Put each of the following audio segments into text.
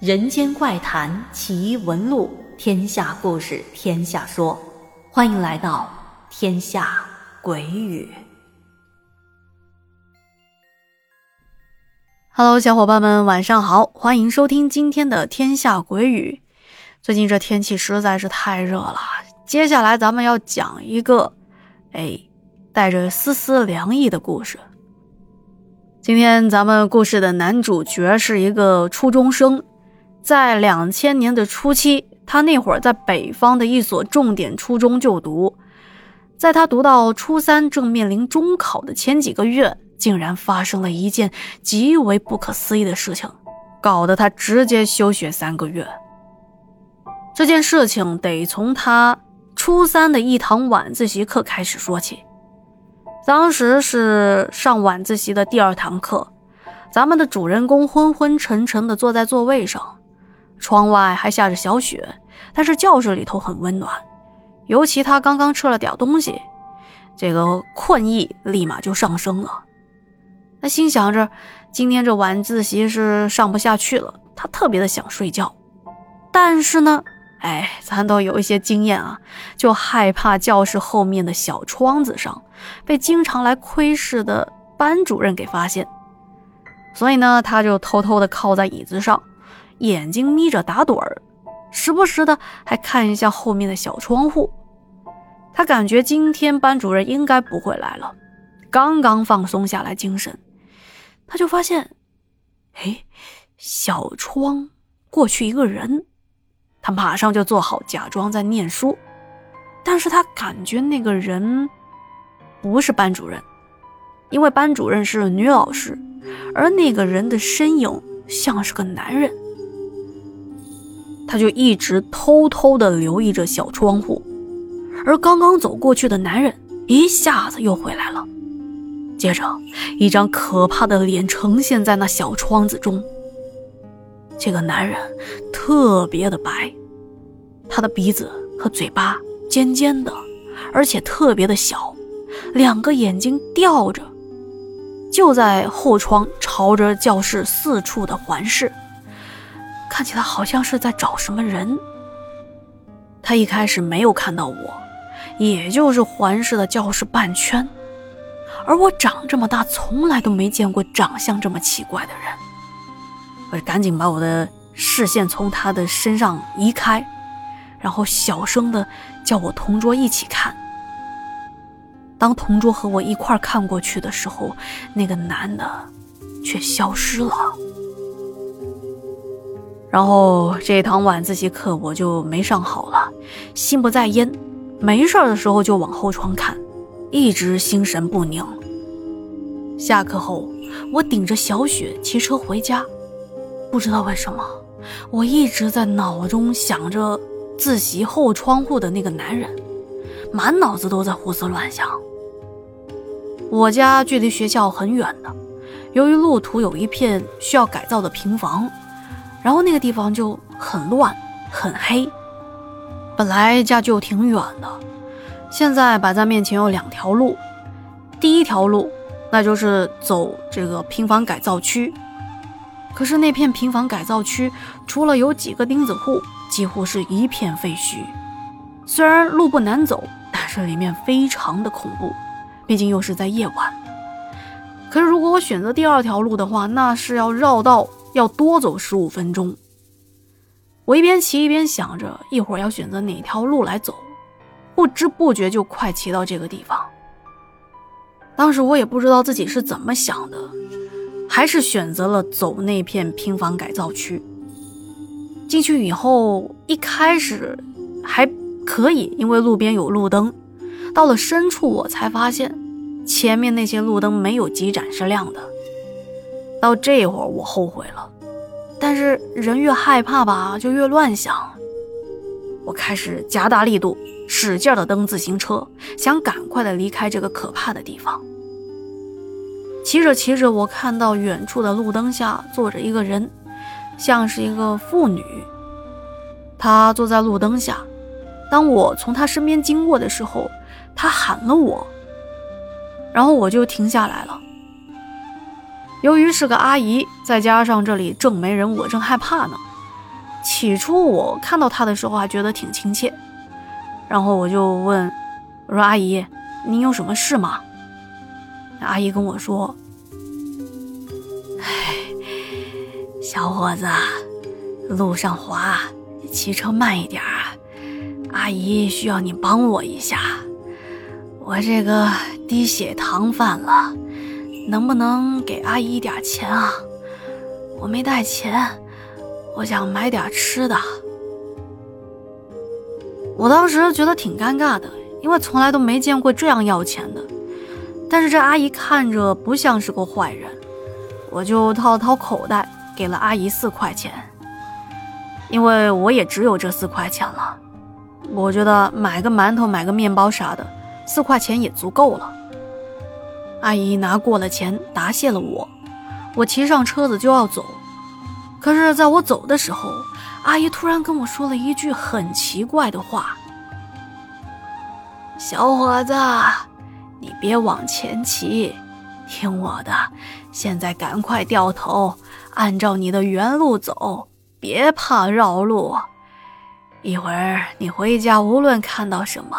人间怪谈奇闻录，天下故事天下说，欢迎来到天下鬼语。Hello，小伙伴们，晚上好，欢迎收听今天的天下鬼语。最近这天气实在是太热了，接下来咱们要讲一个，哎，带着丝丝凉意的故事。今天咱们故事的男主角是一个初中生，在两千年的初期，他那会儿在北方的一所重点初中就读。在他读到初三，正面临中考的前几个月，竟然发生了一件极为不可思议的事情，搞得他直接休学三个月。这件事情得从他初三的一堂晚自习课开始说起。当时是上晚自习的第二堂课，咱们的主人公昏昏沉沉地坐在座位上，窗外还下着小雪，但是教室里头很温暖。尤其他刚刚吃了点东西，这个困意立马就上升了。他心想着，今天这晚自习是上不下去了，他特别的想睡觉，但是呢。哎，咱都有一些经验啊，就害怕教室后面的小窗子上被经常来窥视的班主任给发现，所以呢，他就偷偷的靠在椅子上，眼睛眯着打盹儿，时不时的还看一下后面的小窗户。他感觉今天班主任应该不会来了，刚刚放松下来精神，他就发现，哎，小窗过去一个人。他马上就做好假装在念书，但是他感觉那个人不是班主任，因为班主任是女老师，而那个人的身影像是个男人。他就一直偷偷的留意着小窗户，而刚刚走过去的男人一下子又回来了，接着一张可怕的脸呈现在那小窗子中。这个男人特别的白，他的鼻子和嘴巴尖尖的，而且特别的小，两个眼睛吊着，就在后窗朝着教室四处的环视，看起来好像是在找什么人。他一开始没有看到我，也就是环视了教室半圈，而我长这么大从来都没见过长相这么奇怪的人。我赶紧把我的视线从他的身上移开，然后小声的叫我同桌一起看。当同桌和我一块看过去的时候，那个男的却消失了。然后这堂晚自习课我就没上好了，心不在焉，没事的时候就往后窗看，一直心神不宁。下课后，我顶着小雪骑车回家。不知道为什么，我一直在脑中想着自习后窗户的那个男人，满脑子都在胡思乱想。我家距离学校很远的，由于路途有一片需要改造的平房，然后那个地方就很乱很黑。本来家就挺远的，现在摆在面前有两条路，第一条路那就是走这个平房改造区。可是那片平房改造区，除了有几个钉子户，几乎是一片废墟。虽然路不难走，但是里面非常的恐怖，毕竟又是在夜晚。可是如果我选择第二条路的话，那是要绕道，要多走十五分钟。我一边骑一边想着，一会儿要选择哪条路来走，不知不觉就快骑到这个地方。当时我也不知道自己是怎么想的。还是选择了走那片平房改造区。进去以后，一开始还可以，因为路边有路灯。到了深处，我才发现前面那些路灯没有几盏是亮的。到这会儿，我后悔了。但是人越害怕吧，就越乱想。我开始加大力度，使劲的蹬自行车，想赶快的离开这个可怕的地方。骑着骑着，我看到远处的路灯下坐着一个人，像是一个妇女。她坐在路灯下，当我从她身边经过的时候，她喊了我，然后我就停下来了。由于是个阿姨，再加上这里正没人，我正害怕呢，起初我看到她的时候还觉得挺亲切，然后我就问我说：“阿姨，您有什么事吗？”阿姨跟我说：“哎，小伙子，路上滑，骑车慢一点啊！阿姨需要你帮我一下，我这个低血糖犯了，能不能给阿姨一点钱啊？我没带钱，我想买点吃的。”我当时觉得挺尴尬的，因为从来都没见过这样要钱的。但是这阿姨看着不像是个坏人，我就掏了掏口袋，给了阿姨四块钱。因为我也只有这四块钱了，我觉得买个馒头、买个面包啥的，四块钱也足够了。阿姨拿过了钱，答谢了我。我骑上车子就要走，可是在我走的时候，阿姨突然跟我说了一句很奇怪的话：“小伙子。”你别往前骑，听我的，现在赶快掉头，按照你的原路走，别怕绕路。一会儿你回家，无论看到什么，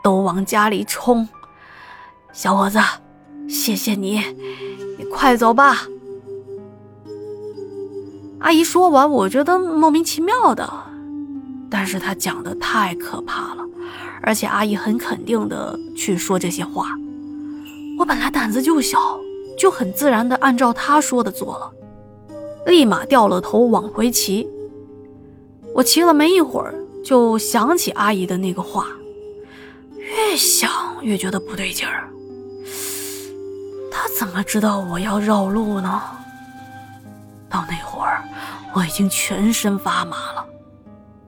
都往家里冲。小伙子，谢谢你，你快走吧。阿姨说完，我觉得莫名其妙的，但是她讲的太可怕了。而且阿姨很肯定的去说这些话，我本来胆子就小，就很自然的按照她说的做了，立马掉了头往回骑。我骑了没一会儿，就想起阿姨的那个话，越想越觉得不对劲儿。他怎么知道我要绕路呢？到那会儿，我已经全身发麻了，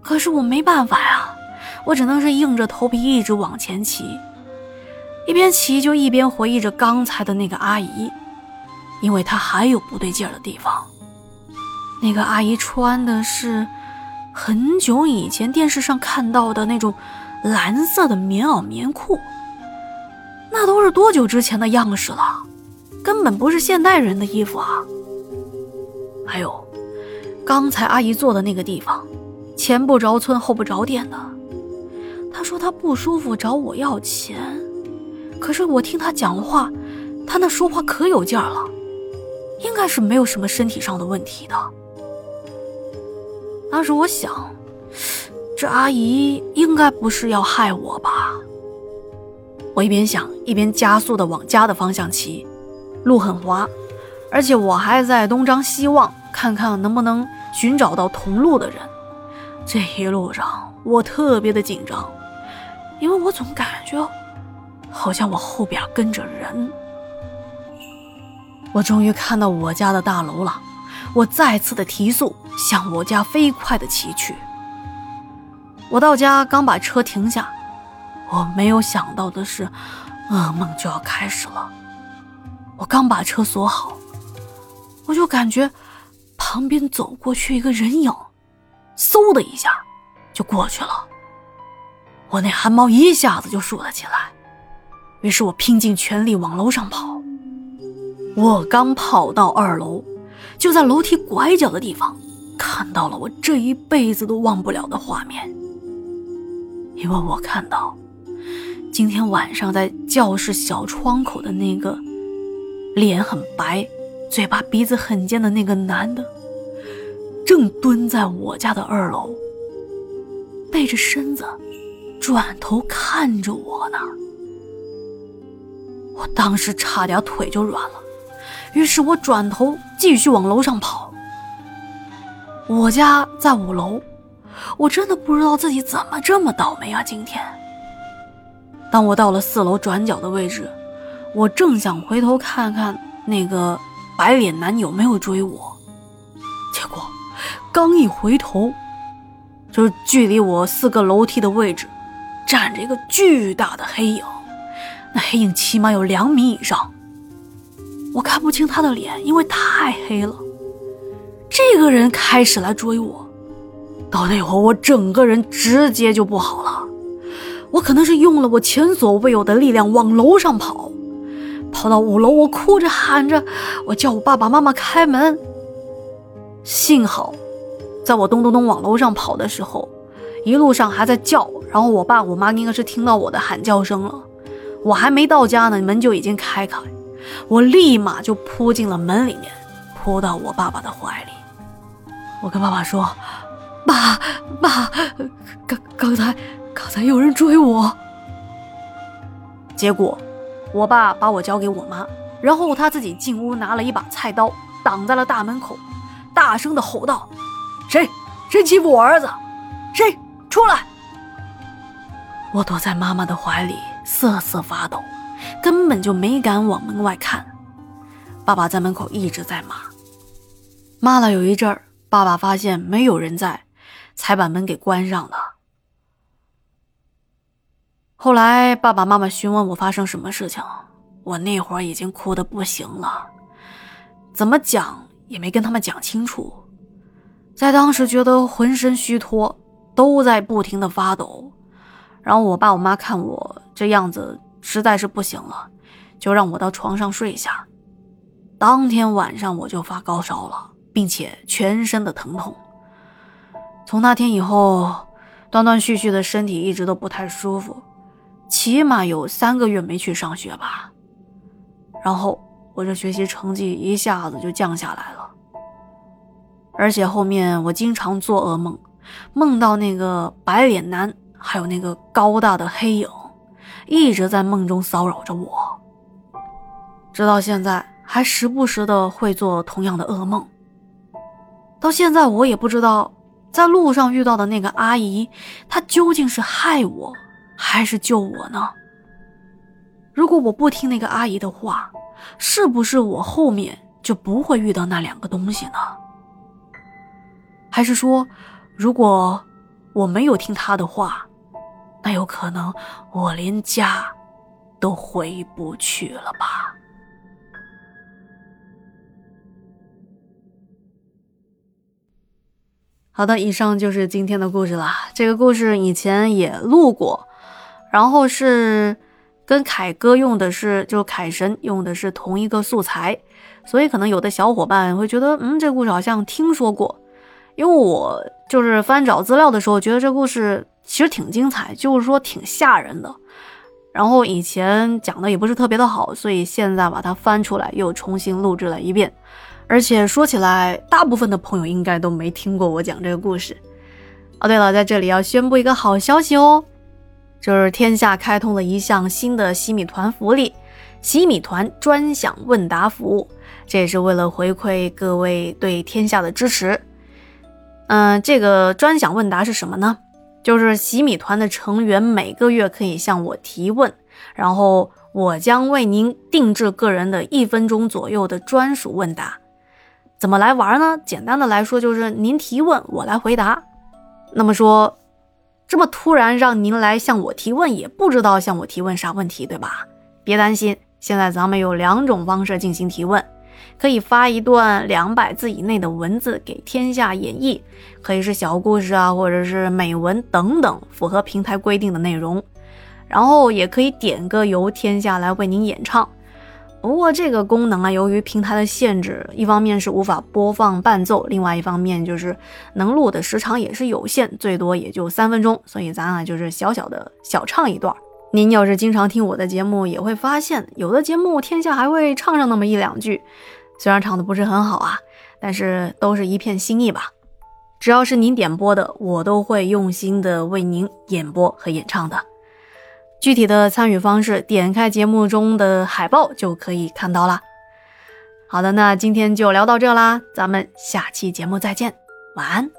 可是我没办法呀。我只能是硬着头皮一直往前骑，一边骑就一边回忆着刚才的那个阿姨，因为她还有不对劲儿的地方。那个阿姨穿的是很久以前电视上看到的那种蓝色的棉袄棉裤，那都是多久之前的样式了，根本不是现代人的衣服啊！还有，刚才阿姨坐的那个地方，前不着村后不着店的。她说她不舒服，找我要钱。可是我听她讲话，她那说话可有劲儿了，应该是没有什么身体上的问题的。当时我想，这阿姨应该不是要害我吧？我一边想，一边加速的往家的方向骑。路很滑，而且我还在东张西望，看看能不能寻找到同路的人。这一路上，我特别的紧张。因为我总感觉，好像我后边跟着人。我终于看到我家的大楼了，我再次的提速，向我家飞快的骑去。我到家刚把车停下，我没有想到的是，噩梦就要开始了。我刚把车锁好，我就感觉旁边走过去一个人影，嗖的一下就过去了。我那汗毛一下子就竖了起来，于是我拼尽全力往楼上跑。我刚跑到二楼，就在楼梯拐角的地方看到了我这一辈子都忘不了的画面。因为我看到，今天晚上在教室小窗口的那个脸很白、嘴巴鼻子很尖的那个男的，正蹲在我家的二楼，背着身子。转头看着我呢，我当时差点腿就软了，于是我转头继续往楼上跑。我家在五楼，我真的不知道自己怎么这么倒霉啊！今天，当我到了四楼转角的位置，我正想回头看看那个白脸男有没有追我，结果刚一回头，就是距离我四个楼梯的位置。站着一个巨大的黑影，那黑影起码有两米以上。我看不清他的脸，因为太黑了。这个人开始来追我，到那会儿我整个人直接就不好了。我可能是用了我前所未有的力量往楼上跑，跑到五楼，我哭着喊着，我叫我爸爸妈妈开门。幸好，在我咚咚咚往楼上跑的时候，一路上还在叫，然后我爸我妈应该是听到我的喊叫声了。我还没到家呢，门就已经开开，我立马就扑进了门里面，扑到我爸爸的怀里。我跟爸爸说：“爸爸，刚刚才刚才有人追我。”结果，我爸把我交给我妈，然后他自己进屋拿了一把菜刀挡在了大门口，大声的吼道：“谁谁欺负我儿子？谁出来？”我躲在妈妈的怀里。瑟瑟发抖，根本就没敢往门外看。爸爸在门口一直在骂，骂了有一阵儿，爸爸发现没有人在，才把门给关上了。后来爸爸妈妈询问我发生什么事情，我那会儿已经哭得不行了，怎么讲也没跟他们讲清楚，在当时觉得浑身虚脱，都在不停的发抖。然后我爸我妈看我这样子实在是不行了，就让我到床上睡一下。当天晚上我就发高烧了，并且全身的疼痛。从那天以后，断断续续的身体一直都不太舒服，起码有三个月没去上学吧。然后我这学习成绩一下子就降下来了，而且后面我经常做噩梦，梦到那个白脸男。还有那个高大的黑影，一直在梦中骚扰着我，直到现在还时不时的会做同样的噩梦。到现在我也不知道，在路上遇到的那个阿姨，她究竟是害我还是救我呢？如果我不听那个阿姨的话，是不是我后面就不会遇到那两个东西呢？还是说，如果我没有听她的话？那有可能我连家都回不去了吧？好的，以上就是今天的故事了。这个故事以前也录过，然后是跟凯哥用的是，就凯神用的是同一个素材，所以可能有的小伙伴会觉得，嗯，这个故事好像听说过。因为我就是翻找资料的时候，觉得这故事。其实挺精彩，就是说挺吓人的。然后以前讲的也不是特别的好，所以现在把它翻出来又重新录制了一遍。而且说起来，大部分的朋友应该都没听过我讲这个故事。哦，对了，在这里要宣布一个好消息哦，就是天下开通了一项新的洗米团福利——洗米团专享问答服务。这也是为了回馈各位对天下的支持。嗯，这个专享问答是什么呢？就是洗米团的成员每个月可以向我提问，然后我将为您定制个人的一分钟左右的专属问答。怎么来玩呢？简单的来说就是您提问，我来回答。那么说，这么突然让您来向我提问，也不知道向我提问啥问题，对吧？别担心，现在咱们有两种方式进行提问。可以发一段两百字以内的文字给天下演绎，可以是小故事啊，或者是美文等等，符合平台规定的内容。然后也可以点歌由天下来为您演唱。不过这个功能啊，由于平台的限制，一方面是无法播放伴奏，另外一方面就是能录的时长也是有限，最多也就三分钟。所以咱啊就是小小的小唱一段。您要是经常听我的节目，也会发现有的节目天下还会唱上那么一两句。虽然唱的不是很好啊，但是都是一片心意吧。只要是您点播的，我都会用心的为您演播和演唱的。具体的参与方式，点开节目中的海报就可以看到了。好的，那今天就聊到这啦，咱们下期节目再见，晚安。